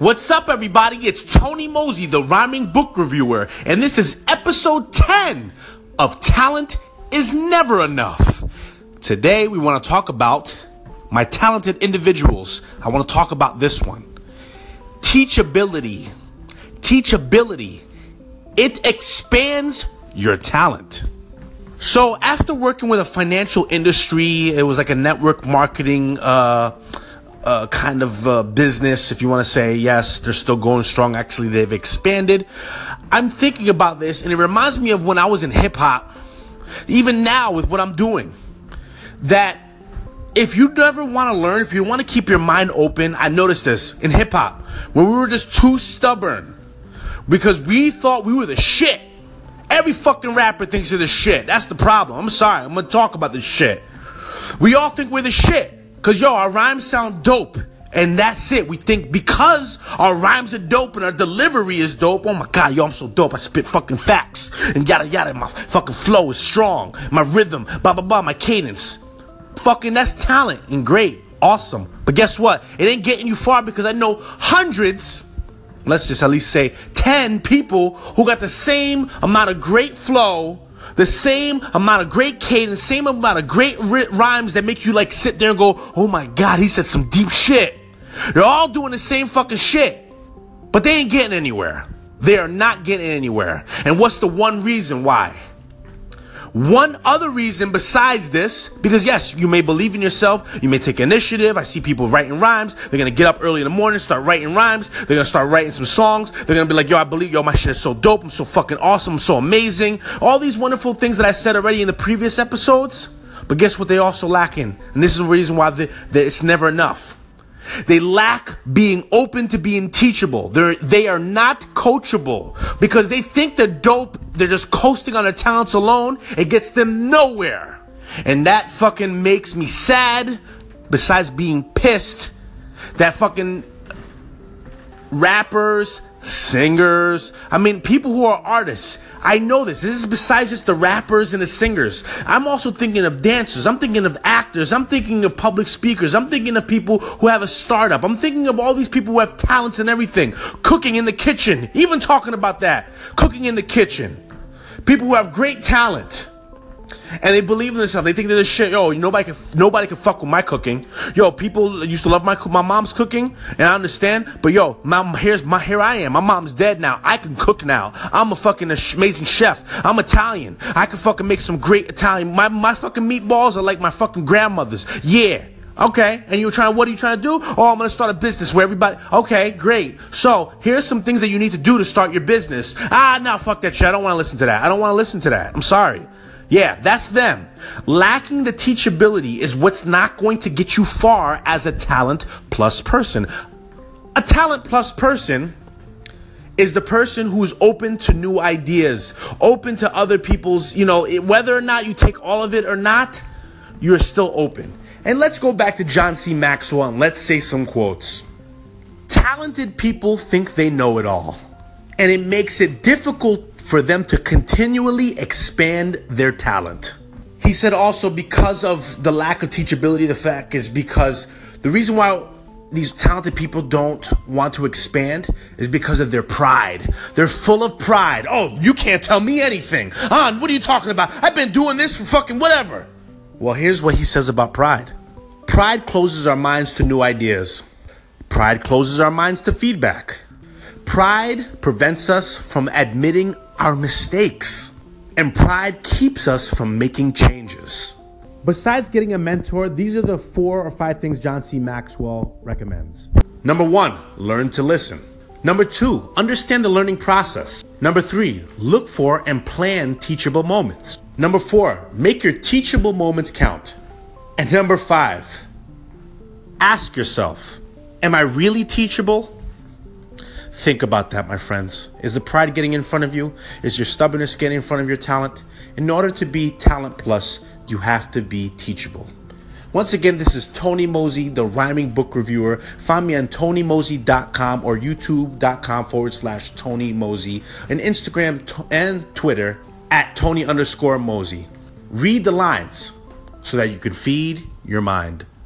What's up, everybody? It's Tony Mosey, the rhyming book reviewer, and this is episode 10 of Talent is Never Enough. Today, we want to talk about my talented individuals. I want to talk about this one teachability. Teachability. It expands your talent. So, after working with a financial industry, it was like a network marketing, uh, uh, kind of uh, business, if you want to say yes, they're still going strong. Actually, they've expanded. I'm thinking about this, and it reminds me of when I was in hip hop, even now with what I'm doing. That if you never want to learn, if you want to keep your mind open, I noticed this in hip hop, where we were just too stubborn because we thought we were the shit. Every fucking rapper thinks they're the shit. That's the problem. I'm sorry. I'm gonna talk about this shit. We all think we're the shit. Cause yo, our rhymes sound dope. And that's it. We think because our rhymes are dope and our delivery is dope. Oh my God, yo, I'm so dope. I spit fucking facts and yada yada. My fucking flow is strong. My rhythm, blah blah blah. My cadence, fucking that's talent and great, awesome. But guess what? It ain't getting you far because I know hundreds. Let's just at least say 10 people who got the same amount of great flow the same amount of great cadence, same amount of great rhymes that make you like sit there and go, oh my God, he said some deep shit. They're all doing the same fucking shit, but they ain't getting anywhere. They are not getting anywhere. And what's the one reason why? One other reason besides this, because yes, you may believe in yourself, you may take initiative. I see people writing rhymes. They're gonna get up early in the morning, start writing rhymes. They're gonna start writing some songs. They're gonna be like, yo, I believe, yo, my shit is so dope. I'm so fucking awesome. I'm so amazing. All these wonderful things that I said already in the previous episodes. But guess what they also lack in? And this is the reason why it's never enough. They lack being open to being teachable. They're, they are not coachable because they think they're dope. They're just coasting on their talents alone. It gets them nowhere. And that fucking makes me sad besides being pissed that fucking rappers, singers. I mean, people who are artists. I know this. This is besides just the rappers and the singers. I'm also thinking of dancers. I'm thinking of actors. I'm thinking of public speakers. I'm thinking of people who have a startup. I'm thinking of all these people who have talents and everything. Cooking in the kitchen. Even talking about that. Cooking in the kitchen. People who have great talent and they believe in themselves. They think they're the shit. Yo, nobody can nobody can fuck with my cooking. Yo, people used to love my my mom's cooking, and I understand. But yo, my here's my here I am. My mom's dead now. I can cook now. I'm a fucking amazing chef. I'm Italian. I can fucking make some great Italian. My my fucking meatballs are like my fucking grandmother's. Yeah. Okay, and you're trying, what are you trying to do? Oh, I'm gonna start a business where everybody, okay, great. So, here's some things that you need to do to start your business. Ah, now fuck that shit. I don't wanna listen to that. I don't wanna listen to that. I'm sorry. Yeah, that's them. Lacking the teachability is what's not going to get you far as a talent plus person. A talent plus person is the person who's open to new ideas, open to other people's, you know, whether or not you take all of it or not, you're still open. And let's go back to John C. Maxwell and let's say some quotes. Talented people think they know it all, and it makes it difficult for them to continually expand their talent. He said also because of the lack of teachability, the fact is because the reason why these talented people don't want to expand is because of their pride. They're full of pride. Oh, you can't tell me anything. On, what are you talking about? I've been doing this for fucking whatever. Well, here's what he says about pride. Pride closes our minds to new ideas. Pride closes our minds to feedback. Pride prevents us from admitting our mistakes. And pride keeps us from making changes. Besides getting a mentor, these are the four or five things John C. Maxwell recommends. Number one, learn to listen. Number two, understand the learning process. Number three, look for and plan teachable moments. Number four, make your teachable moments count. And number five, ask yourself, am I really teachable? Think about that, my friends. Is the pride getting in front of you? Is your stubbornness getting in front of your talent? In order to be talent plus, you have to be teachable. Once again, this is Tony Mosey, the rhyming book reviewer. Find me on tonymosey.com or youtube.com forward slash Tony Mosey and Instagram and Twitter at Tony underscore Mosey. Read the lines so that you can feed your mind.